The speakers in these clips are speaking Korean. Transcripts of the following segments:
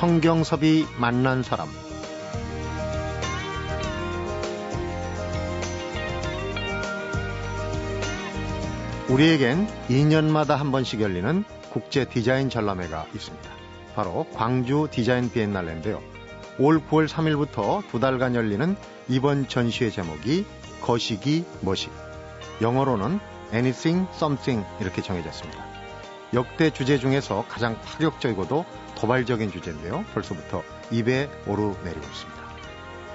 성경섭이 만난 사람 우리에겐 2년마다 한 번씩 열리는 국제 디자인 전람회가 있습니다. 바로 광주 디자인 비엔날레인데요. 올 9월 3일부터 두 달간 열리는 이번 전시회 제목이 거시기 머시기. 영어로는 anything, something 이렇게 정해졌습니다. 역대 주제 중에서 가장 파격적이고도 도발적인 주제인데요. 벌써부터 입에 오르내리고 있습니다.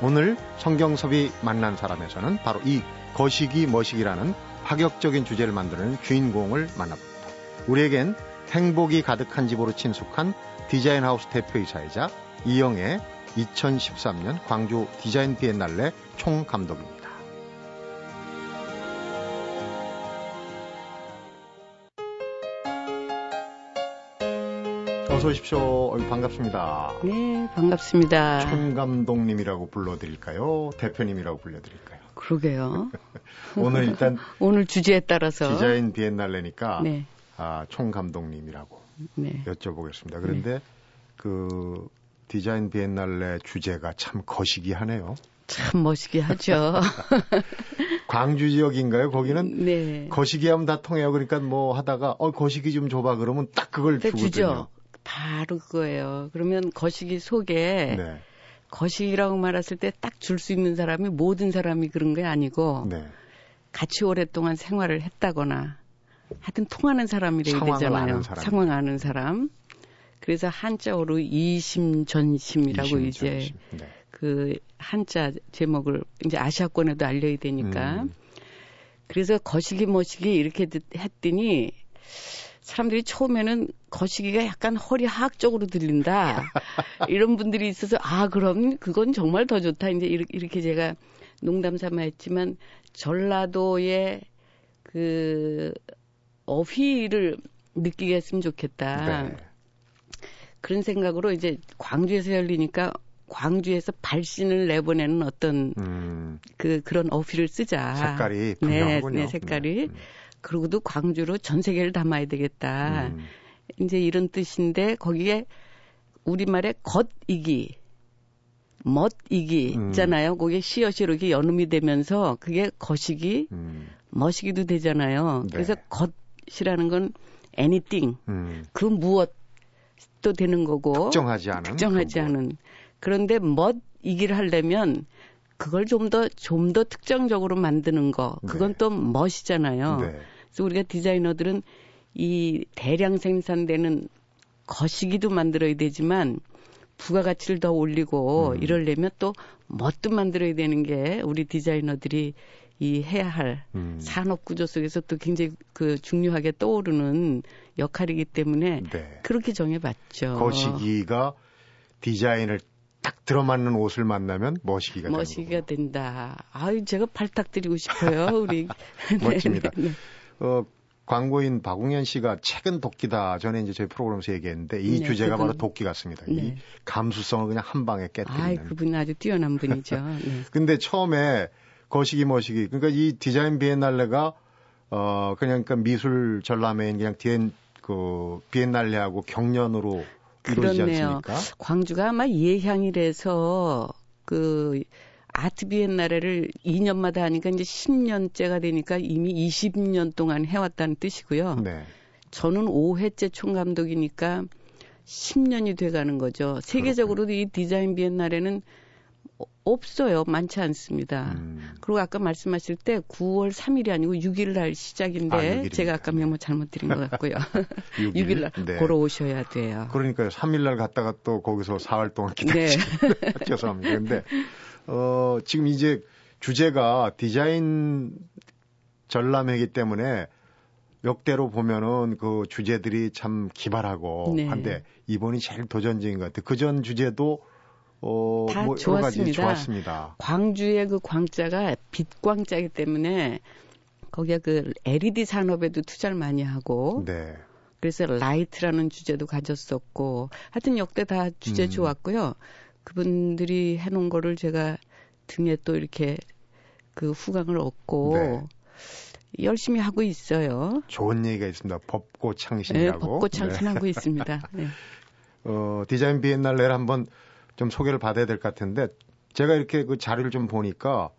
오늘 성경섭이 만난 사람에서는 바로 이 거시기 머시기라는 파격적인 주제를 만드는 주인공을 만나봅니다. 우리에겐 행복이 가득한 집으로 친숙한 디자인하우스 대표이사이자 이영의 2013년 광주 디자인 비엔날레 총감독입니다. 어서 오십시오. 반갑습니다. 네, 반갑습니다. 총감독님이라고 불러드릴까요? 대표님이라고 불러드릴까요? 그러게요. 오늘 일단 오늘 주제에 따라서 디자인 비엔날레니까 네. 아, 총 감독님이라고 네. 여쭤보겠습니다. 그런데 그 디자인 비엔날레 주제가 참 거시기하네요. 참 멋있게 하죠. 광주 지역인가요? 거기는 네. 거시기 하면 다 통해요. 그러니까 뭐 하다가 어 거시기 좀 줘봐 그러면 딱 그걸 네, 주거든요. 주죠. 바로 그거예요. 그러면 거시기 속에 네, 거시기라고 말했을 때 딱 줄 수 있는 사람이 모든 사람이 그런 게 아니고 네. 같이 오랫동안 생활을 했다거나 하여튼 통하는 사람이래야 상황을 되잖아요. 아는 사람. 상황 아는 사람. 그래서 한자어로 이심전심이라고 이제 이심전심. 네. 그 한자 제목을 이제 아시아권에도 알려야 되니까 음. 그래서 거시기 머시기 이렇게 듣- 했더니 사람들이 처음에는 거시기가 약간 허리 하악적으로 들린다 이런 분들이 있어서 아 그럼 그건 정말 더 좋다 이제 이렇게, 제가 농담 삼아 했지만 전라도의 그 어휘를 느끼게 했으면 좋겠다 네. 그런 생각으로 이제 광주에서 열리니까 광주에서 발신을 내보내는 어떤 음, 그 그런 어휘를 쓰자. 색깔이 네, 분명하군요. 네, 색깔이. 네. 음. 그러고도 광주로 전 세계를 담아야 되겠다. 음, 이제 이런 뜻인데 거기에 우리말에 겉이기, 멋이기 음. 있잖아요. 거기에 시어시로 이렇게 연음이 되면서 그게 거시기, 음, 멋이기도 되잖아요. 네. 그래서 겉이라는 건 anything, 음. 그 무엇도 되는 거고 특정하지 않은 특정하지 그 뭐- 않은 그런데 멋 이기를 하려면 그걸 좀더 좀 더 특정적으로 만드는 거 그건 네. 또 멋이잖아요. 네. 그래서 우리가 디자이너들은 이 대량 생산되는 거시기도 만들어야 되지만 부가가치를 더 올리고 음. 이러려면 또 멋도 만들어야 되는 게 우리 디자이너들이 이 해야 할 음. 산업 구조 속에서 또 굉장히 그 중요하게 떠오르는 역할이기 때문에 네. 그렇게 정해봤죠. 거시기가 디자인을 딱 들어맞는 옷을 만나면 머시기가 머시기가 된다. 아유, 제가 발탁드리고 싶어요, 우리. 멋집니다. 네, 네. 어, 광고인 박웅현 씨가 책은 도끼다. 전에 이제 저희 프로그램에서 얘기했는데 이 네, 주제가 그분- 바로 도끼 같습니다. 이 네. 감수성을 그냥 한 방에 깨뜨리는. 아이, 그분 아주 뛰어난 분이죠. 네. 근데 처음에 거시기 머시기 그러니까 이 디자인 비엔날레가 어 그냥 그러니까 미술 전람회인 그냥 디엔 그 비엔날레하고 경련으로 이루어지지 그렇네요. 않습니까? 광주가 아마 예향이라서 그 아트 비엔나레를 2년마다 하니까 이제 10년째가 되니까 이미 20년 동안 해왔다는 뜻이고요. 네. 저는 5회째 총감독이니까 10년이 돼가는 거죠. 세계적으로도 이 디자인 비엔날에는 없어요. 많지 않습니다. 음, 그리고 아까 말씀하실 때 9월 3일이 아니고 6일 날 시작인데 아, 6일 입니다. 제가 아까 메모 잘못 드린 것 같고요. 6일. 6일 날 네. 걸어 오셔야 돼요. 그러니까요. 3일 날 갔다가 또 거기서 4일 동안 네. 기다리시 죄송합니다. 근데 어 지금 이제 주제가 디자인 전람회이기 때문에 역대로 보면은 그 주제들이 참 기발하고 네. 한데 이번이 제일 도전적인 것 같아요. 그 전 주제도 어, 다뭐 가지 좋았습니다. 좋았습니다. 광주의 그 광자가 빛 광자이기 때문에 거기가 그 LED 산업에도 투자를 많이 하고 네. 그래서 라이트라는 주제도 가졌었고 하여튼 역대 다 주제 음. 좋았고요. 그분들이 해놓은 거를 제가 등에 또 이렇게 그 후광을 얻고 네. 열심히 하고 있어요. 좋은 얘기가 있습니다. 법고 네, 창신이라고. 법고창신하고 있습니다. 네. 어, 디자인 비엔날레를 한번 좀 소개를 받아야 될 것 같은데 제가 이렇게 그 자료를 좀 보니까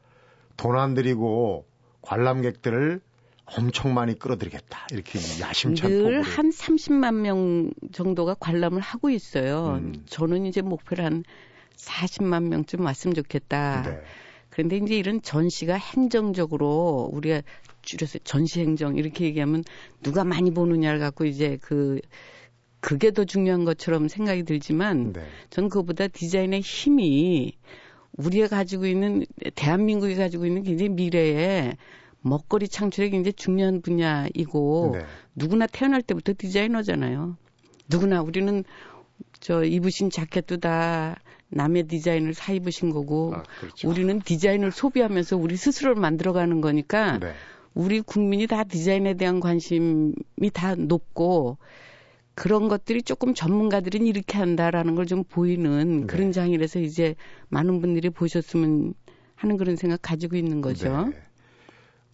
돈 안 들이고 관람객들을 엄청 많이 끌어들이겠다. 이렇게 야심찬 늘 한 30만 명 정도가 관람을 하고 있어요. 음. 저는 이제 목표를 한 40만 명쯤 왔으면 좋겠다. 네. 그런데 이제 이런 전시가 행정적으로 우리가 줄여서 전시 행정 이렇게 얘기하면 누가 많이 보느냐를 갖고 이제 그 그게 더 중요한 것처럼 생각이 들지만 네. 전 그보다 디자인의 힘이 우리가 가지고 있는 대한민국이 가지고 있는 굉장히 미래에 먹거리 창출에 굉장히 중요한 분야이고 네. 누구나 태어날 때부터 디자이너잖아요. 누구나 우리는 저 입으신 자켓도 다 남의 디자인을 사 입으신 거고 아, 그렇죠. 우리는 디자인을 소비하면서 우리 스스로를 만들어가는 거니까 네. 우리 국민이 다 디자인에 대한 관심이 다 높고 그런 것들이 조금 전문가들은 이렇게 한다라는 걸 좀 보이는 네. 그런 장이라서 이제 많은 분들이 보셨으면 하는 그런 생각 가지고 있는 거죠. 네.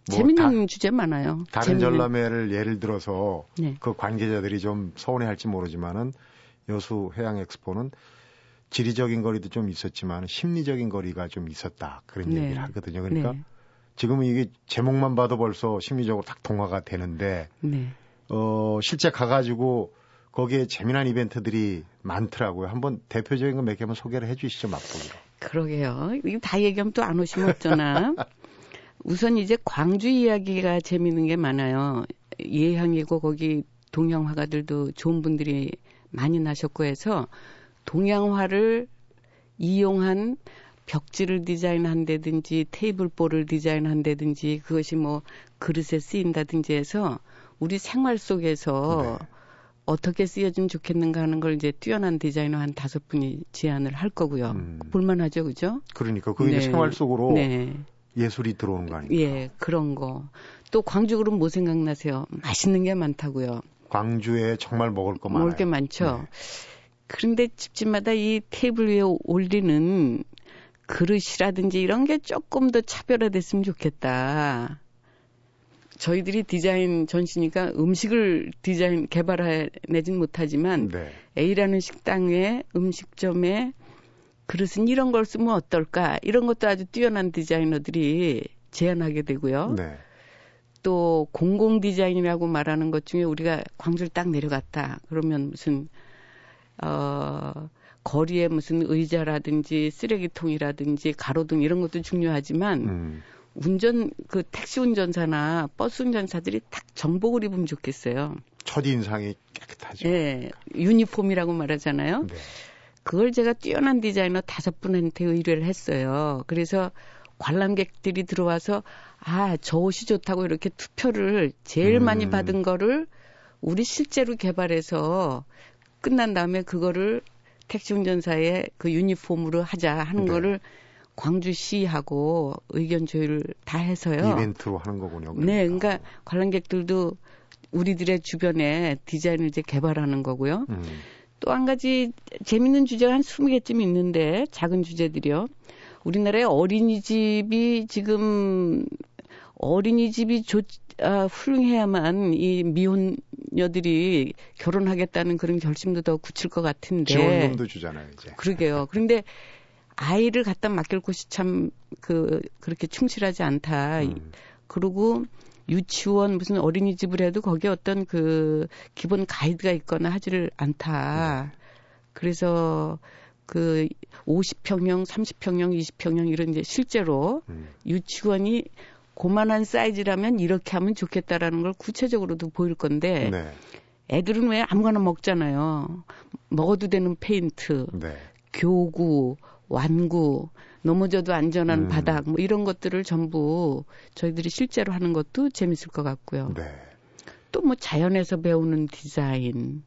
뭐 재밌는 다, 주제 많아요. 다른 재밌는. 전람회를 예를 들어서 네. 그 관계자들이 좀 서운해할지 모르지만은 여수 해양 엑스포는 지리적인 거리도 좀 있었지만 심리적인 거리가 좀 있었다 그런 네. 얘기를 하거든요. 그러니까 네. 지금은 이게 제목만 봐도 벌써 심리적으로 딱 동화가 되는데 네. 어 실제 가가지고 거기에 재미난 이벤트들이 많더라고요. 한번 대표적인 거 몇 개만 소개를 해주시죠, 맛보기로. 그러게요. 이거 다 얘기하면 또 안 오시면 어쩌나. 우선 이제 광주 이야기가 재미있는 게 많아요. 예향이고 거기 동양 화가들도 좋은 분들이 많이 나셨고 해서 동양화를 이용한 벽지를 디자인한다든지 테이블볼을 디자인한다든지 그것이 뭐 그릇에 쓰인다든지 해서 우리 생활 속에서 네. 어떻게 쓰여지면 좋겠는가 하는 걸 이제 뛰어난 디자이너 한 다섯 분이 제안을 할 거고요. 음. 볼만하죠, 그죠? 그러니까 그게 네. 생활 속으로 네. 예술이 들어오는 거 아닙니까? 예, 그런 거. 또 광주 그럼 뭐 생각나세요? 맛있는 게 많다고요. 광주에 정말 먹을 거 많아요. 먹을 게 많죠. 네. 그런데 집집마다 이 테이블 위에 올리는 그릇이라든지 이런 게 조금 더 차별화됐으면 좋겠다. 저희들이 디자인 전시니까 음식을 디자인 개발해내진 못하지만 네. A라는 식당의 음식점에 그릇은 이런 걸 쓰면 어떨까 이런 것도 아주 뛰어난 디자이너들이 제안하게 되고요. 네. 또 공공 디자인이라고 말하는 것 중에 우리가 광주를 딱 내려갔다 그러면 무슨 어 거리에 무슨 의자라든지 쓰레기통이라든지 가로등 이런 것도 중요하지만 음. 운전 그 택시 운전사나 버스 운전사들이 딱 정복을 입으면 좋겠어요. 첫 인상이 깨끗하죠. 네, 유니폼이라고 말하잖아요. 네. 그걸 제가 뛰어난 디자이너 다섯 분한테 의뢰를 했어요. 그래서 관람객들이 들어와서 아, 저 옷이 좋다고 이렇게 투표를 제일 음. 많이 받은 거를 우리 실제로 개발해서 끝난 다음에 그거를 택시 운전사의 그 유니폼으로 하자 하는 네. 거를 광주시하고 의견 조율을 다 해서요. 이벤트로 하는 거군요. 그러니까. 네, 그러니까 관람객들도 우리들의 주변에 디자인을 이제 개발하는 거고요. 음. 또한 가지 재밌는 주제가 한 20개쯤 있는데 작은 주제들이요. 우리나라의 어린이집이 지금 어린이집이 좋, 아, 훌륭해야만 이 미혼녀들이 결혼하겠다는 그런 결심도 더 굳힐 것 같은데. 지원금도 주잖아요, 이제. 그러게요. 그런데 아이를 갖다 맡길 곳이 참 그 그렇게 충실하지 않다. 음. 그리고 유치원 무슨 어린이집을 해도 거기에 어떤 그 기본 가이드가 있거나 하지를 않다. 네. 그래서 그 50평형, 30평형, 20평형 이런 이제 실제로 음. 유치원이 고만한 사이즈라면 이렇게 하면 좋겠다라는 걸 구체적으로도 보일 건데 네. 애들은 왜 아무거나 먹잖아요. 먹어도 되는 페인트, 네. 교구, 완구, 넘어져도 안전한 음. 바닥 뭐 이런 것들을 전부 저희들이 실제로 하는 것도 재밌을 것 같고요. 네. 또뭐 자연에서 배우는 디자인,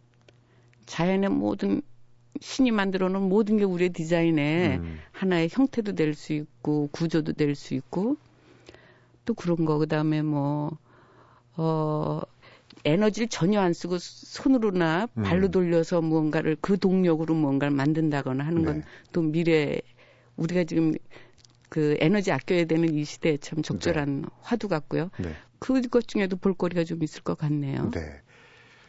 자연의 모든 신이 만들어 놓은 모든 게 우리의 디자인의 음. 하나의 형태도 될 수 있고 구조도 될 수 있고 또 그런 거 그다음에 뭐 어, 에너지를 전혀 안 쓰고 손으로나 발로 음. 돌려서 무언가를 그 동력으로 무언가를 만든다거나 하는 건또 네. 미래 우리가 지금 그 에너지 아껴야 되는 이 시대에 참 적절한 네. 화두 같고요. 네. 그것 중에도 볼거리가 좀 있을 것 같네요. 네.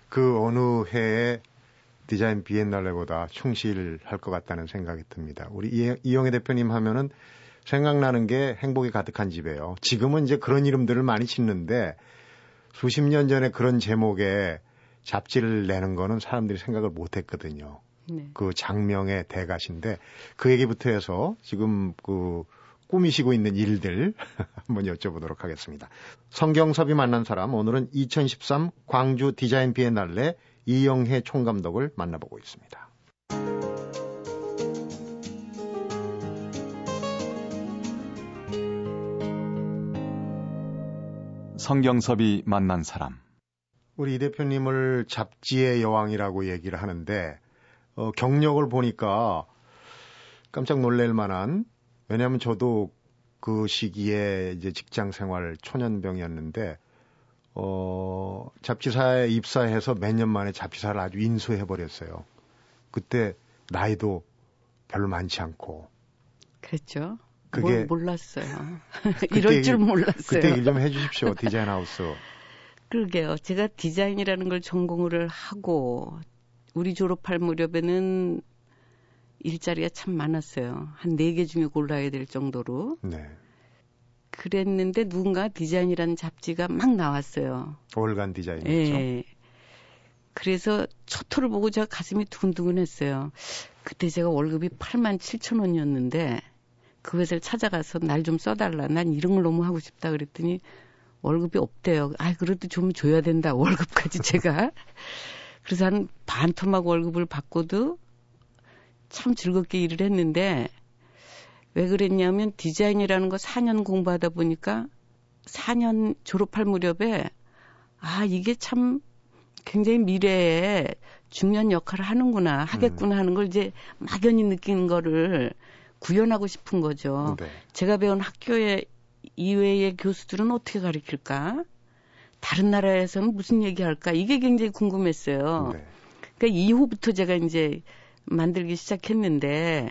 그 어느 해에 디자인 비엔날레보다 충실할 것 같다는 생각이 듭니다. 우리 이영애 대표님 하면은 생각나는 게 행복이 가득한 집이에요. 지금은 이제 그런 이름들을 많이 짓는데 수십 년 전에 그런 제목의 잡지를 내는 거는 사람들이 생각을 못 했거든요. 네. 그 장명의 대가신데 그 얘기부터 해서 지금 그 꾸미시고 있는 일들 한번 여쭤보도록 하겠습니다. 성경섭이 만난 사람 오늘은 2013 광주 디자인 비엔날레 이영혜 총감독을 만나보고 있습니다. 성경섭이 만난 사람. 우리 이 대표님을 잡지의 여왕이라고 얘기를 하는데 어, 경력을 보니까 깜짝 놀랄 만한 왜냐하면 저도 그 시기에 이제 직장 생활 초년병이었는데 어, 잡지사에 입사해서 몇 년 만에 잡지사를 아주 인수해 버렸어요. 그때 나이도 별로 많지 않고. 그랬죠. 그게 몰랐어요. 이럴 줄 몰랐어요. 그때 일 좀 해주십시오. 디자인 하우스. 그러게요. 제가 디자인이라는 걸 전공을 하고 우리 졸업할 무렵에는 일자리가 참 많았어요. 한 네 개 중에 골라야 될 정도로. 네. 그랬는데 누군가 디자인이라는 잡지가 막 나왔어요. 월간 디자인이죠. 예. 그래서 첫 토를 보고 제가 가슴이 두근두근했어요. 그때 제가 월급이 8만 7천 원이었는데 그 회사를 찾아가서 날 좀 써달라. 난 이런 걸 너무 하고 싶다 그랬더니 월급이 없대요. 아, 그래도 좀 줘야 된다. 월급까지 제가. 그래서 한 반 토막 월급을 받고도 참 즐겁게 일을 했는데 왜 그랬냐면 디자인이라는 거 4년 공부하다 보니까 4년 졸업할 무렵에 아, 이게 참 굉장히 미래에 중요한 역할을 하는구나, 하겠구나 음. 하는 걸 이제 막연히 느끼는 거를 구현하고 싶은 거죠. 네. 제가 배운 학교의 이외의 교수들은 어떻게 가르칠까? 다른 나라에서는 무슨 얘기할까? 이게 굉장히 궁금했어요. 네. 그러니까 이후부터 제가 이제 만들기 시작했는데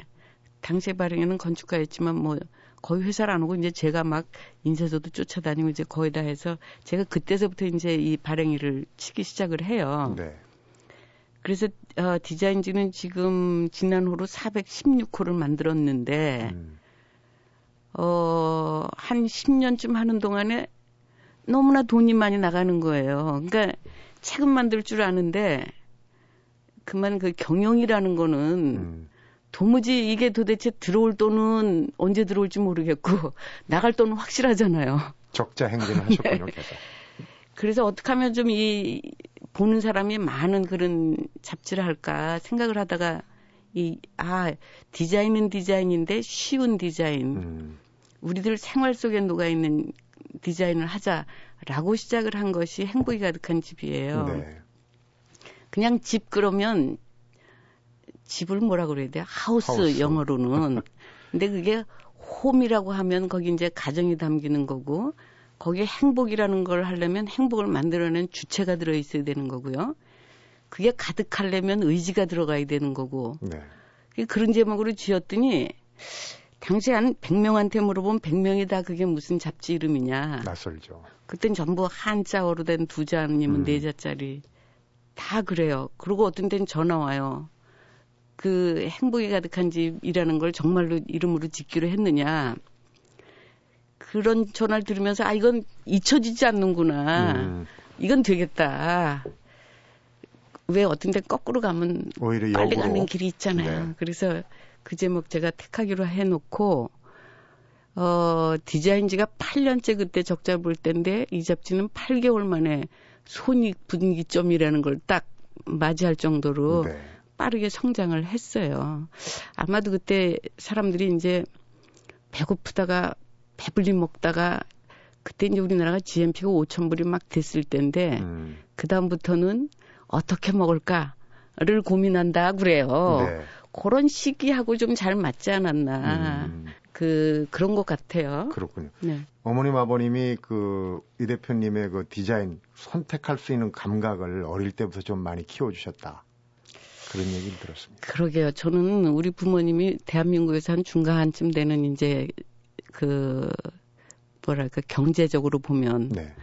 당시에 발행에는 건축가였지만 뭐 거의 회사를 안 오고 이제 제가 막 인쇄소도 쫓아다니고 이제 거의 다 해서 제가 그때서부터 이제 이 발행일을 치기 시작을 해요. 네. 그래서 어, 디자인지는 지금 지난호로 416호를 만들었는데 음. 어, 한 10년쯤 하는 동안에 너무나 돈이 많이 나가는 거예요. 그러니까 책은 만들 줄 아는데 그만 그 경영이라는 거는 음. 도무지 이게 도대체 들어올 돈은 언제 들어올지 모르겠고 나갈 돈은 확실하잖아요. 적자 행진을 하셨군요, 네. 계속. 그래서 어떻게 하면 좀 이 보는 사람이 많은 그런 잡지를 할까 생각을 하다가 이 아 디자인은 디자인인데 쉬운 디자인 음. 우리들 생활 속에 녹아 있는 디자인을 하자라고 시작을 한 것이 행복이 가득한 집이에요. 네. 그냥 집 그러면 집을 뭐라 그래야 돼? 하우스, 하우스. 영어로는. 근데 그게 홈이라고 하면 거기 이제 가정이 담기는 거고 거기에 행복이라는 걸 하려면 행복을 만들어낸 주체가 들어 있어야 되는 거고요. 그게 가득하려면 의지가 들어가야 되는 거고. 네. 그런 제목으로 지었더니 당시 한 100명한테 물어보면 100명이 다 그게 무슨 잡지 이름이냐. 낯설죠. 그땐 전부 한자어로 된 두자 아니면 음. 네 자짜리. 다 그래요. 그리고 어떤 때는 전화 와요. 그 행복이 가득한 집이라는 걸 정말로 이름으로 짓기로 했느냐. 그런 전화를 들으면서 아 이건 잊혀지지 않는구나. 음. 이건 되겠다. 왜 어떤 데 거꾸로 가면 오히려 빨리 역으로. 가는 길이 있잖아요. 네. 그래서 그 제목 제가 택하기로 해놓고 어 디자인지가 8년째 그때 적자 볼 때인데 이 잡지는 8개월 만에 손익 분기점이라는 걸 딱 맞이할 정도로 네. 빠르게 성장을 했어요. 아마도 그때 사람들이 이제 배고프다가 배불리 먹다가 그때 이제 우리나라가 GNP가 5천 불이 막 됐을 때인데 음. 그 다음부터는 어떻게 먹을까를 고민한다 그래요. 네. 그런 시기하고 좀 잘 맞지 않았나. 음. 그 그런 것 같아요. 그렇군요. 네. 어머님 아버님이 그 이 대표님의 그 디자인 선택할 수 있는 감각을 어릴 때부터 좀 많이 키워주셨다. 그런 얘기를 들었습니다. 그러게요. 저는 우리 부모님이 대한민국에서 한 중간쯤 되는 이제 그 뭐랄까 경제적으로 보면 네.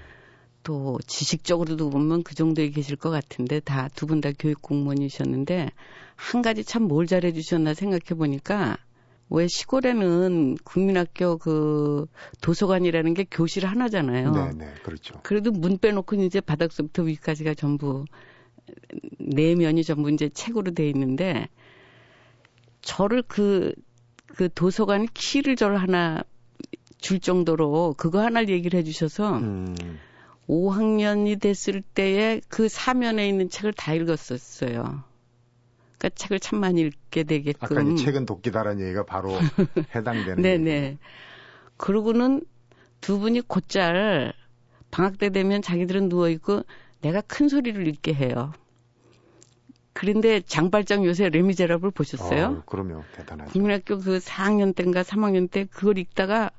또 지식적으로도 보면 그 정도에 계실 것 같은데 다 두 분 다 교육 공무원이셨는데 한 가지 참 뭘 잘해 주셨나 생각해 보니까 왜 시골에는 국민학교 그 도서관이라는 게 교실 하나잖아요. 네, 네, 그렇죠. 그래도 문 빼놓고 이제 바닥서부터 위까지가 전부 네 면이 전부 이제 책으로 돼 있는데 저를 그, 그 도서관 키를 절 하나 줄 정도로 그거 하나를 얘기를 해주셔서 음, 5학년이 됐을 때에 그 사면에 있는 책을 다 읽었었어요. 그러니까 책을 참 많이 읽게 되게끔. 아까 이 책은 도끼다라는 얘기가 바로 해당되는. 음. 네네. 그러고는 두 분이 곧잘 방학 때 되면 자기들은 누워 있고 내가 큰 소리를 읽게 해요. 그런데 장발장 요새 레미제라블 보셨어요? 어, 그럼요. 대단하죠. 국민학교 그 4학년 때인가 3학년 때 그걸 읽다가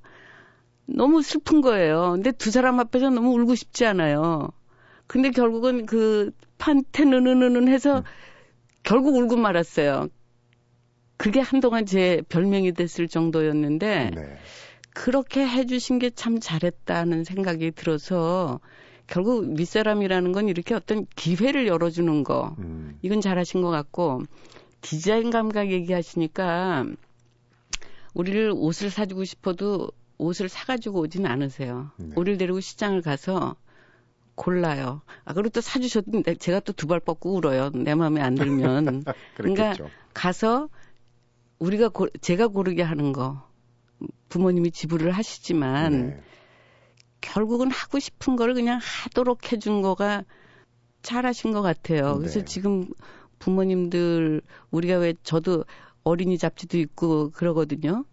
너무 슬픈 거예요. 근데 두 사람 앞에서 너무 울고 싶지 않아요. 근데 결국은 그 판테 느느느는 해서 음. 결국 울고 말았어요. 그게 한동안 제 별명이 됐을 정도였는데 네. 그렇게 해주신 게 참 잘했다는 생각이 들어서 결국 윗사람이라는 건 이렇게 어떤 기회를 열어주는 거 음, 이건 잘하신 것 같고 디자인 감각 얘기하시니까 우리를 옷을 사주고 싶어도 옷을 사가지고 오진 않으세요. 네. 우리를 데리고 시장을 가서 골라요. 아 그리고 또 사주셔도 내- 제가 또 두 발 뻗고 울어요. 내 마음에 안 들면 그렇겠죠. 가서 우리가 고, 제가 고르게 하는 거 부모님이 지불을 하시지만 네. 결국은 하고 싶은 거를 그냥 하도록 해준 거가 잘하신 것 같아요. 그래서 네. 지금 부모님들 우리가 왜 저도 어린이 잡지도 있고 그러거든요.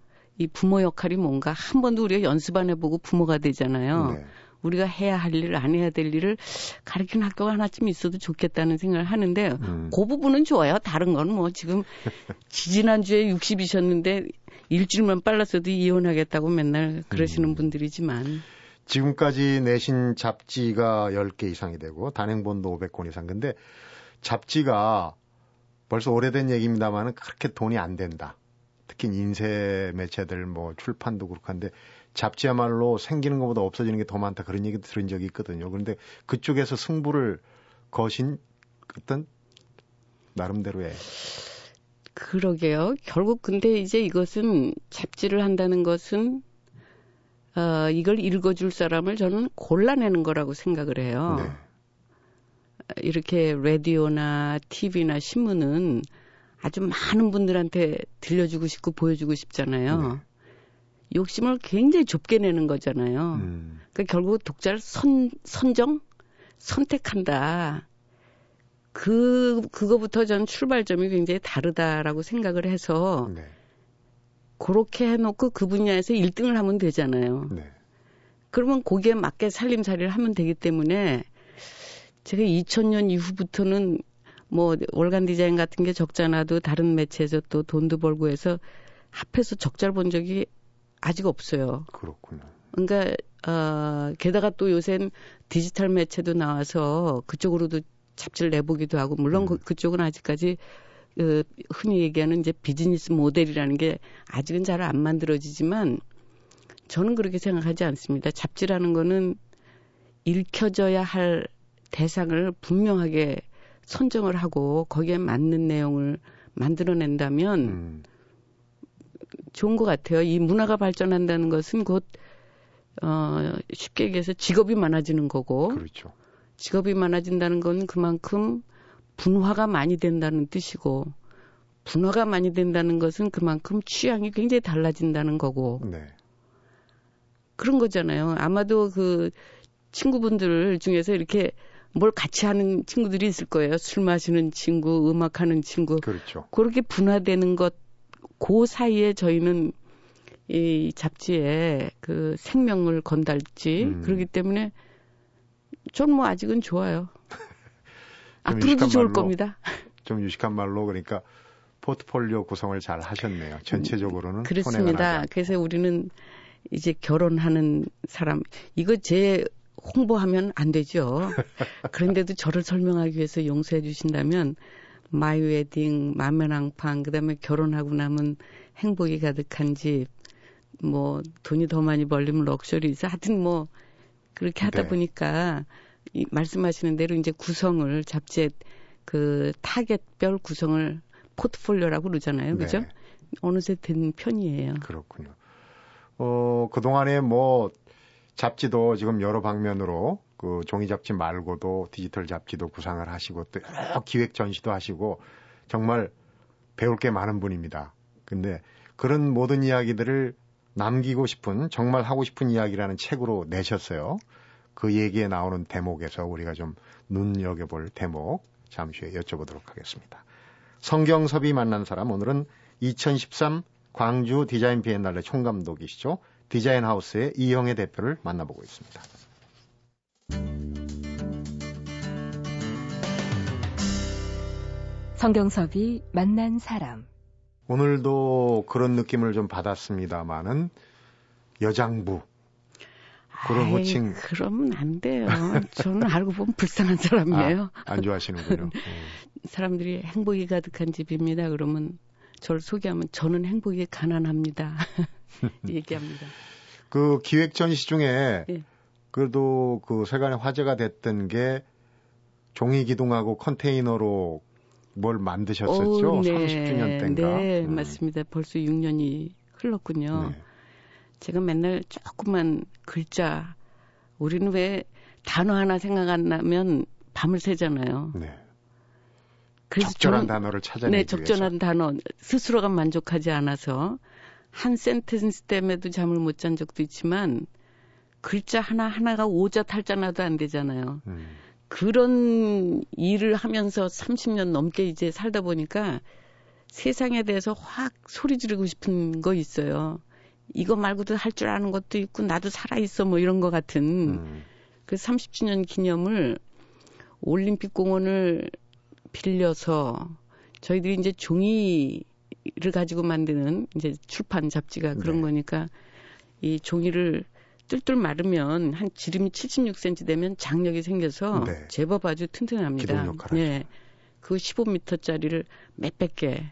이 부모 역할이 뭔가 한 번도 우리가 연습 안 해보고 부모가 되잖아요. 네. 우리가 해야 할 일을 안 해야 될 일을 가르치는 학교가 하나쯤 있어도 좋겠다는 생각을 하는데 음. 그 부분은 좋아요. 다른 건 뭐 지금 지난주에 60이셨는데 일주일만 빨랐어도 이혼하겠다고 맨날 그러시는 음. 분들이지만 지금까지 내신 잡지가 10개 이상이 되고 단행본도 500권 이상. 근데 잡지가 벌써 오래된 얘기입니다만은 그렇게 돈이 안 된다. 특히 인쇄 매체들 뭐 출판도 그렇고 한데 잡지야말로 생기는 것보다 없어지는 게 더 많다 그런 얘기 들은 적이 있거든요. 그런데 그쪽에서 승부를 거신 어떤 나름대로의 그러게요. 결국 근데 이제 이것은 잡지를 한다는 것은 어, 이걸 읽어줄 사람을 저는 골라내는 거라고 생각을 해요. 네. 이렇게 라디오나 TV나 신문은 아주 많은 분들한테 들려주고 싶고 보여주고 싶잖아요. 네. 욕심을 굉장히 좁게 내는 거잖아요. 음, 그러니까 결국 독자를 선, 선정? 선택한다. 그, 그거부터 전 출발점이 굉장히 다르다라고 생각을 해서, 네. 그렇게 해놓고 그 분야에서 1등을 하면 되잖아요. 네. 그러면 거기에 맞게 살림살이를 하면 되기 때문에, 제가 2000년 이후부터는 뭐 월간 디자인 같은 게 적잖아도 다른 매체에서 또 돈도 벌고 해서 합해서 적자를 본 적이 아직 없어요. 그렇군요. 그러니까 어, 게다가 또 요새는 디지털 매체도 나와서 그쪽으로도 잡지를 내보기도 하고 물론 그, 음. 그 쪽은 아직까지 그 흔히 얘기하는 이제 비즈니스 모델이라는 게 아직은 잘 안 만들어지지만 저는 그렇게 생각하지 않습니다. 잡지라는 거는 읽혀져야 할 대상을 분명하게 선정을 하고 거기에 맞는 내용을 만들어낸다면 음, 좋은 것 같아요. 이 문화가 발전한다는 것은 곧, 어, 쉽게 얘기해서 직업이 많아지는 거고, 그렇죠. 직업이 많아진다는 건 그만큼 분화가 많이 된다는 뜻이고, 분화가 많이 된다는 것은 그만큼 취향이 굉장히 달라진다는 거고, 네. 그런 거잖아요. 아마도 그 친구분들 중에서 이렇게 뭘 같이 하는 친구들이 있을 거예요. 술 마시는 친구, 음악 하는 친구. 그렇죠. 그렇게 분화되는 것, 그 사이에 저희는 이 잡지에 그 생명을 건달지 음. 그렇기 때문에 전 뭐 아직은 좋아요. 앞으로도 좋을 말로 겁니다. 좀 유식한 말로 그러니까 포트폴리오 구성을 잘 하셨네요. 전체적으로는 그렇습니다. 그래서 우리는 이제 결혼하는 사람 이거 제 홍보하면 안 되죠. 그런데도 저를 설명하기 위해서 용서해 주신다면 마이 웨딩, 맘앤앙팡, 그다음에 결혼하고 나면 행복이 가득한 집, 뭐 돈이 더 많이 벌리면 럭셔리 있어. 하여튼 뭐 그렇게 하다 네. 보니까 이 말씀하시는 대로 이제 구성을 잡지의 그 타겟별 구성을 포트폴리오라고 그러잖아요. 그죠? 네. 어느새 된 편이에요. 그렇군요. 어, 그동안에 뭐 잡지도 지금 여러 방면으로 그 종이 잡지 말고도 디지털 잡지도 구상을 하시고 또 여러 기획 전시도 하시고 정말 배울 게 많은 분입니다. 근데 그런 모든 이야기들을 남기고 싶은 정말 하고 싶은 이야기라는 책으로 내셨어요. 그 얘기에 나오는 대목에서 우리가 좀 눈여겨볼 대목 잠시 후에 여쭤보도록 하겠습니다. 성경섭이 만난 사람 오늘은 2013 광주 디자인 비엔날레 총감독이시죠. 디자인 하우스의 이영애 대표를 만나보고 있습니다. 성경섭이 만난 사람. 오늘도 그런 느낌을 좀 받았습니다만은 여장부 그런 아이, 호칭 그러면 안 돼요. 저는 알고 보면 불쌍한 사람이에요. 아, 안 좋아하시는군요. 음. 사람들이 행복이 가득한 집입니다. 그러면 저를 소개하면 저는 행복이 가난합니다. 얘기합니다. 그 기획 전시 중에 예. 그래도 그 세간에 화제가 됐던 게 종이 기둥하고 컨테이너로 뭘 만드셨었죠? 오, 네. 30주년 때인가? 네, 음. 맞습니다. 벌써 6년이 흘렀군요. 네. 제가 맨날 조그만 글자, 우리는 왜 단어 하나 생각 안 나면 밤을 새잖아요. 네. 그래서 적절한 저는 단어를 찾아내기 네, 적절한 위해서. 단어 스스로가 만족하지 않아서 한 센텐스 때문에도 잠을 못 잔 적도 있지만 글자 하나 하나가 오자 탈자나도 안 되잖아요. 음. 그런 일을 하면서 30년 넘게 이제 살다 보니까 세상에 대해서 확 소리 지르고 싶은 거 있어요. 이거 말고도 할 줄 아는 것도 있고 나도 살아 있어 뭐 이런 거 같은 음. 그 30주년 기념을 올림픽 공원을 빌려서 저희들이 이제 종이 를 가지고 만드는 이제 출판 잡지가 그런 네. 거니까 이 종이를 뚫뚫 마르면 한 지름이 76cm 되면 장력이 생겨서 네. 제법 아주 튼튼합니다. 네. 그 15m짜리를 몇백 개.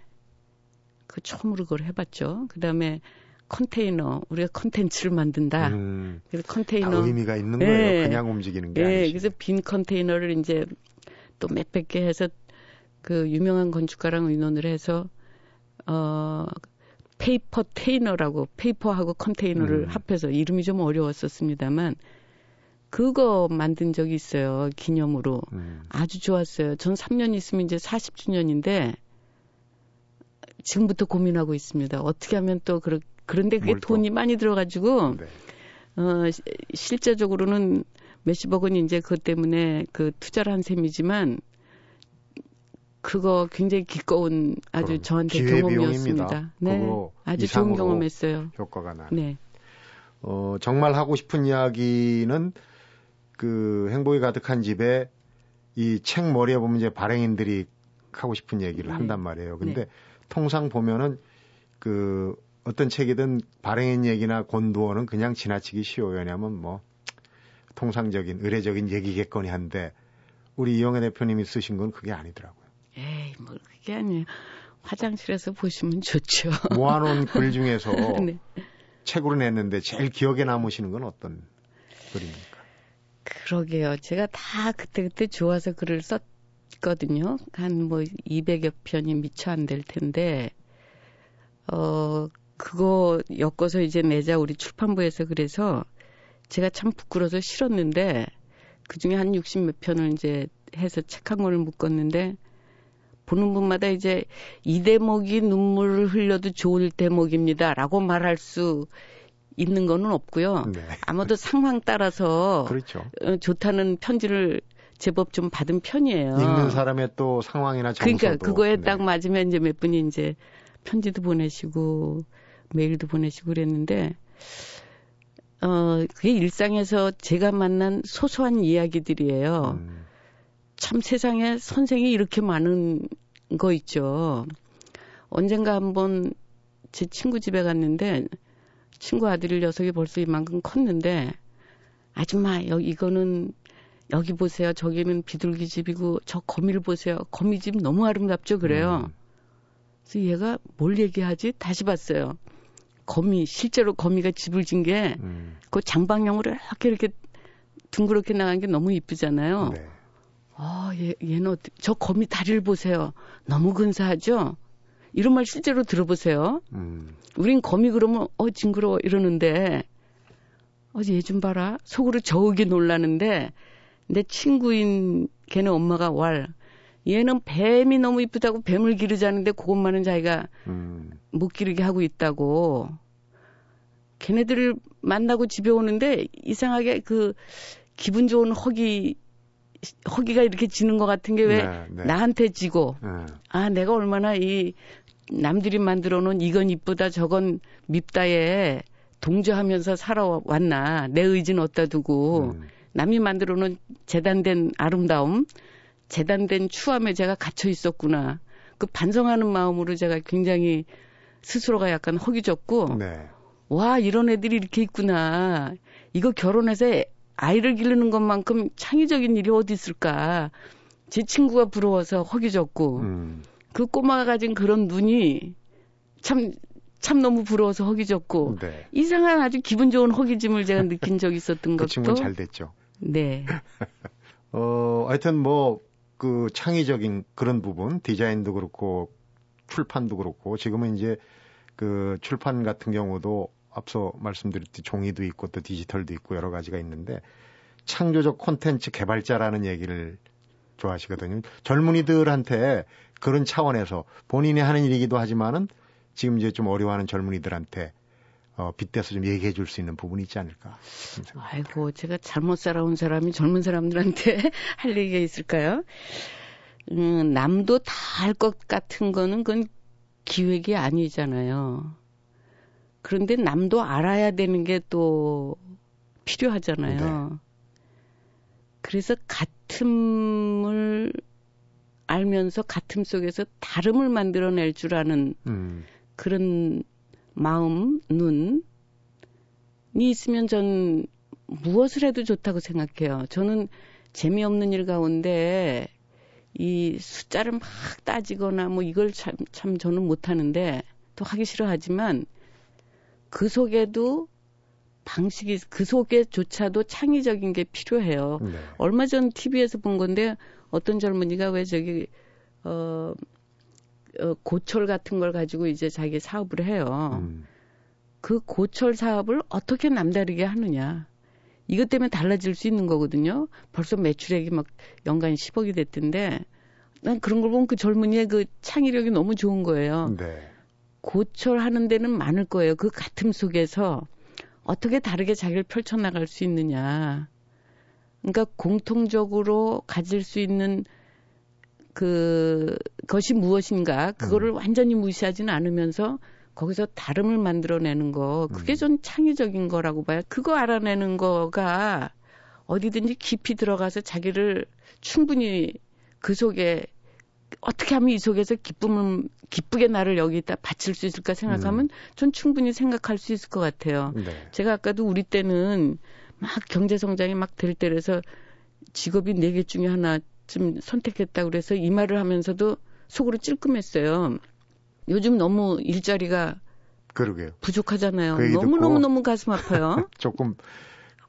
그 처음으로 그걸 해봤죠. 그 다음에 컨테이너, 우리가 컨텐츠를 만든다. 음. 그래서 다 컨테이너. 의미가 있는 네. 거예요. 그냥 움직이는 게 예, 아니지. 그래서 빈 컨테이너를 이제 또 몇백 개 해서 그 유명한 건축가랑 의논을 해서 어 페이퍼테이너라고 paper하고 컨테이너를 음. 합해서 이름이 좀 어려웠었습니다만 그거 만든 적이 있어요 기념으로 음. 아주 좋았어요. 전 3년 있으면 이제 40주년인데 지금부터 고민하고 있습니다. 어떻게 하면 또 그러, 그런데 그게? 돈이 많이 들어가지고 네. 어, 시- 실제적으로는 몇십억 원이 이제 그것 때문에 그 투자를 한 셈이지만 그거 굉장히 기꺼운 아주 저한테. 경험이었습니다. 네. 아주 좋은 경험했어요. 효과가 나는. 네. 어, 정말 하고 싶은 이야기는 그 행복이 가득한 집에 이 책 머리에 보면 이제 발행인들이 하고 싶은 얘기를 네. 한단 말이에요. 근데 네. 통상 보면은 그 어떤 책이든 발행인 얘기나 권두어는 그냥 지나치기 쉬워요. 왜냐하면 뭐 통상적인 의례적인 얘기겠거니 한데 우리 이영애 대표님이 쓰신 건 그게 아니더라고요. 에이, 뭐 그게 아니에요. 화장실에서 보시면 좋죠. 모아놓은 글 중에서 네. 책으로 냈는데 제일 기억에 남으시는 건 어떤 글입니까? 그러게요. 제가 다 그때그때 좋아서 글을 썼거든요. 한 뭐 200여 편이 미처 안 될 텐데, 어, 그거 엮어서 이제 내자 우리 출판부에서 그래서 제가 참 부끄러워서 싫었는데, 그 중에 한 60 몇 편을 이제 해서 책 한 권을 묶었는데, 보는 분마다 이제 이 대목이 눈물을 흘려도 좋을 대목입니다. 라고 말할 수 있는 거는 없고요. 네. 아마도 상황 따라서 그렇죠. 어, 좋다는 편지를 제법 좀 받은 편이에요. 읽는 사람의 또 상황이나 정서도 그러니까 그거에 네. 딱 맞으면 이제 몇 분이 이제 편지도 보내시고 메일도 보내시고 그랬는데 어 그게 일상에서 제가 만난 소소한 이야기들이에요. 음, 참 세상에 선생이 이렇게 많은 거 있죠. 언젠가 한번 제 친구 집에 갔는데 친구 아들 녀석이 벌써 이만큼 컸는데 아줌마 여기 이거는 여기 보세요. 저기는 비둘기 집이고 저 거미를 보세요. 거미 집 너무 아름답죠. 그래요. 음. 그래서 얘가 뭘 얘기하지? 다시 봤어요. 거미 실제로 거미가 집을 진게그 음, 장방형으로 이렇게 이렇게 둥그렇게 나간 게 너무 이쁘잖아요. 네. 아, 얘, 얘는 어떻게, 저 거미 다리를 보세요. 너무 근사하죠? 이런 말 실제로 들어보세요. 음. 우린 거미 그러면, 어, 징그러워 이러는데, 어, 얘 좀 봐라. 속으로 저으게 놀라는데, 내 친구인 걔네 엄마가 왈, 얘는 뱀이 너무 이쁘다고 뱀을 기르자는데 그것만은 자기가 음. 못 기르게 하고 있다고. 걔네들을 만나고 집에 오는데 이상하게 그 기분 좋은 허기 허기가 이렇게 지는 것 같은 게왜 네, 네. 나한테 지고 네. 아 내가 얼마나 이 남들이 만들어 놓은 이건 이쁘다 저건 밉다에 동조하면서 살아왔나 내 의지는 어디다 두고 음. 남이 만들어 놓은 재단된 아름다움 재단된 추함에 제가 갇혀 있었구나 그 반성하는 마음으로 제가 굉장히 스스로가 약간 허기졌고 네. 와 이런 애들이 이렇게 있구나 이거 결혼해서 애- 아이를 기르는 것만큼 창의적인 일이 어디 있을까 제 친구가 부러워서 허기졌고 음. 그 꼬마가 가진 그런 눈이 참, 참 너무 부러워서 허기졌고, 네. 이상한 아주 기분 좋은 허기짐을 제가 느낀 적이 있었던 그 것도. 친구는 잘 됐죠. 네. 어, 하여튼 뭐, 그 창의적인 그런 부분, 디자인도 그렇고, 출판도 그렇고, 지금은 이제 그 출판 같은 경우도 앞서 말씀드렸듯이 종이도 있고 또 디지털도 있고 여러 가지가 있는데, 창조적 콘텐츠 개발자라는 얘기를 좋아하시거든요. 젊은이들한테 그런 차원에서 본인이 하는 일이기도 하지만은 지금 이제 좀 어려워하는 젊은이들한테 어, 빗대서 좀 얘기해 줄 수 있는 부분이 있지 않을까. 아이고, 제가 잘못 살아온 사람이 젊은 사람들한테 할 얘기가 있을까요? 음, 남도 다 할 것 같은 거는 그건 기획이 아니잖아요. 그런데 남도 알아야 되는 게 또 필요하잖아요. 그래서 같음을 알면서 같음 속에서 다름을 만들어낼 줄 아는 음, 그런 마음, 눈이 있으면 전 무엇을 해도 좋다고 생각해요. 저는 재미없는 일 가운데 이 숫자를 막 따지거나 뭐 이걸 참, 참 저는 못하는데 또 하기 싫어하지만 그 속에도 방식이 그 속에조차도 창의적인 게 필요해요. 네. 얼마 전 TV에서 본 건데 어떤 젊은이가 왜 저기 어, 어 고철 같은 걸 가지고 이제 자기 사업을 해요. 음, 그 고철 사업을 어떻게 남다르게 하느냐. 이것 때문에 달라질 수 있는 거거든요. 벌써 매출액이 막 연간 10억이 됐던데 난 그런 걸 보면 그 젊은이의 그 창의력이 너무 좋은 거예요. 네. 고철 하는 데는 많을 거예요. 그 같음 속에서 어떻게 다르게 자기를 펼쳐나갈 수 있느냐. 그러니까 공통적으로 가질 수 있는 그 것이 무엇인가 그거를 완전히 무시하지는 않으면서 거기서 다름을 만들어내는 거 그게 음. 전 창의적인 거라고 봐요. 그거 알아내는 거가 어디든지 깊이 들어가서 자기를 충분히 그 속에 어떻게 하면 이 속에서 기쁨을 기쁘게 나를 여기다 바칠 수 있을까 생각하면 전 충분히 생각할 수 있을 것 같아요. 네. 제가 아까도 우리 때는 막 경제 성장이 막 될 때라서 직업이 네 개 중에 하나쯤 선택했다 그래서 이 말을 하면서도 속으로 찔끔했어요. 요즘 너무 일자리가 그러게요. 부족하잖아요. 그 너무 너무 너무 가슴 아파요. 조금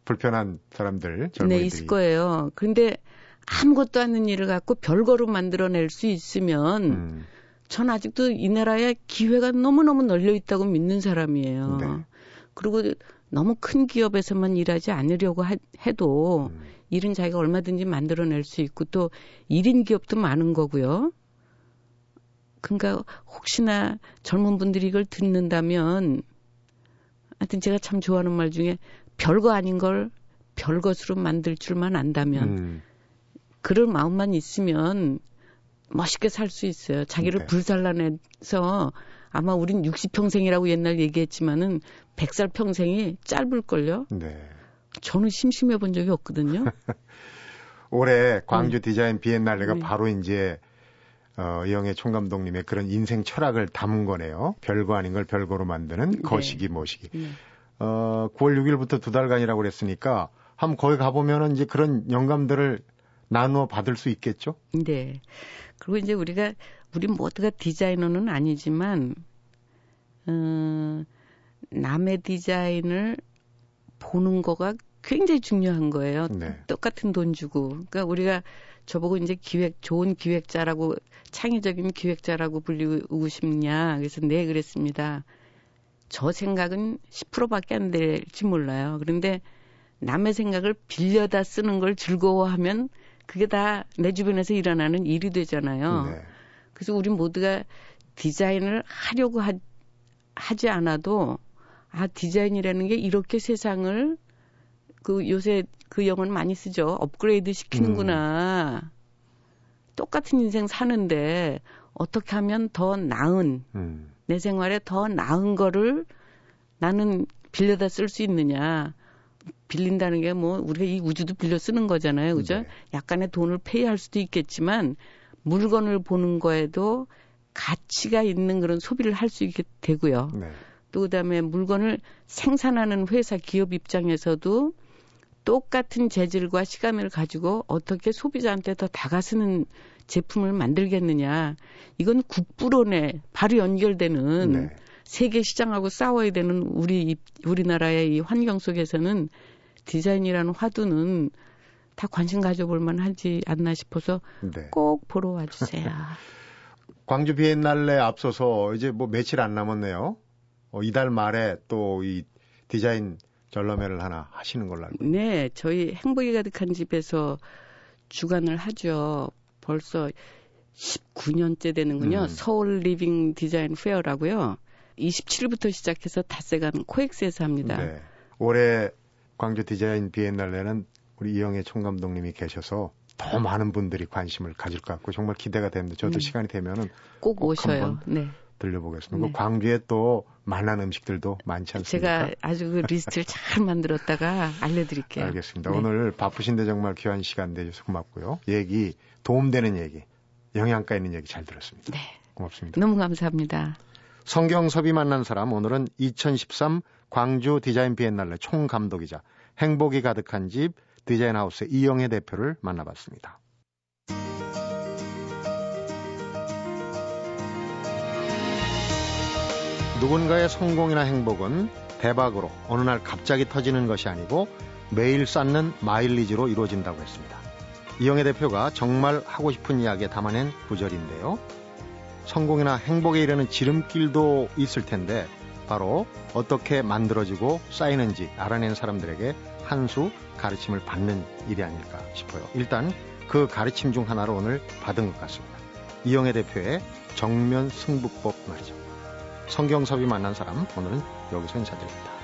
불편한 사람들, 네, 젊은이들이. 있을 거예요. 그런데 아무것도 않는 일을 갖고 별거로 만들어낼 수 있으면 음, 전 아직도 이 나라에 기회가 너무너무 널려 있다고 믿는 사람이에요. 네. 그리고 너무 큰 기업에서만 일하지 않으려고 하- 해도 음, 일은 자기가 얼마든지 만들어낼 수 있고 또 1인 기업도 많은 거고요. 그러니까 혹시나 젊은 분들이 이걸 듣는다면 하여튼 제가 참 좋아하는 말 중에 별거 아닌 걸 별것으로 만들 줄만 안다면 음, 그런 마음만 있으면 멋있게 살 수 있어요. 자기를 네. 불살라내서 아마 우린 60평생이라고 옛날 얘기했지만은 100살 평생이 짧을걸요? 네. 저는 심심해 본 적이 없거든요. 올해 광주 디자인 비엔날레가 네. 바로 이제 어, 이영애 총감독님의 그런 인생 철학을 담은 거네요. 별거 아닌 걸 별거로 만드는 네. 거시기 모시기. 네. 어, 9월 6일부터 두 달간이라고 그랬으니까 한번 거기 가보면은 이제 그런 영감들을 나누어 받을 수 있겠죠? 네. 그리고 이제 우리가 우리 모두가 디자이너는 아니지만 어, 남의 디자인을 보는 거가 굉장히 중요한 거예요. 네. 똑같은 돈 주고. 그러니까 우리가 저보고 이제 기획 좋은 기획자라고 창의적인 기획자라고 불리고 싶냐. 그래서 네 그랬습니다. 저 생각은 10%밖에 안 될지 몰라요. 그런데 남의 생각을 빌려다 쓰는 걸 즐거워하면 그게 다 내 주변에서 일어나는 일이 되잖아요. 네. 그래서 우리 모두가 디자인을 하려고 하, 하지 않아도 아 디자인이라는 게 이렇게 세상을 그 요새 그 영어는 많이 쓰죠. 업그레이드 시키는구나. 똑같은 인생 사는데 어떻게 하면 더 나은 음. 내 생활에 더 나은 거를 나는 빌려다 쓸 수 있느냐. 빌린다는 게 뭐 우리가 이 우주도 빌려 쓰는 거잖아요. 그죠? 네. 약간의 돈을 페이할 수도 있겠지만 물건을 보는 거에도 가치가 있는 그런 소비를 할 수 있게 되고요. 네. 또 그다음에 물건을 생산하는 회사 기업 입장에서도 똑같은 재질과 시간을 가지고 어떻게 소비자한테 더 다가서는 제품을 만들겠느냐. 이건 국부론에 바로 연결되는 네. 세계 시장하고 싸워야 되는 우리 입- 우리나라의 이 환경 속에서는 디자인이라는 화두는 다 관심 가져볼 만하지 않나 싶어서 네. 꼭 보러 와주세요. 광주 비엔날레 앞서서 이제 뭐 며칠 안 남았네요. 어, 이달 말에 또 이 디자인 전람회를 하나 하시는 걸로 알고. 네, 저희 행복이 가득한 집에서 주관을 하죠. 벌써 19년째 되는군요. 음. 서울 리빙 디자인 페어라고요. 27일부터 시작해서 닷새간 코엑스에서 합니다. 네. 올해 광주 디자인 비엔날레는 우리 이영혜 총감독님이 계셔서 더 많은 분들이 관심을 가질 것 같고 정말 기대가 됩니다. 저도 음. 시간이 되면은 꼭 꼭 오셔요. 네. 들려보겠습니다. 네. 그 광주에 또 맛난 음식들도 많지 않습니까? 제가 아주 그 리스트를 잘 만들었다가 알려드릴게요. 알겠습니다. 네. 오늘 바쁘신데 정말 귀한 시간 내주셔서 고맙고요. 얘기, 도움되는 얘기, 영양가 있는 얘기 잘 들었습니다. 네. 고맙습니다. 너무 감사합니다. 성경섭이 만난 사람 오늘은 2013 광주 디자인 비엔날레 총감독이자 행복이 가득한 집 디자인 하우스 이영애 대표를 만나봤습니다. 누군가의 성공이나 행복은 대박으로 어느 날 갑자기 터지는 것이 아니고 매일 쌓는 마일리지로 이루어진다고 했습니다. 이영애 대표가 정말 하고 싶은 이야기에 담아낸 구절인데요. 성공이나 행복에 이르는 지름길도 있을 텐데 바로 어떻게 만들어지고 쌓이는지 알아낸 사람들에게 한 수 가르침을 받는 일이 아닐까 싶어요. 일단 그 가르침 중 하나를 오늘 받은 것 같습니다. 이영애 대표의 정면 승부법 말이죠. 성경섭이 만난 사람 오늘은 여기서 인사드립니다.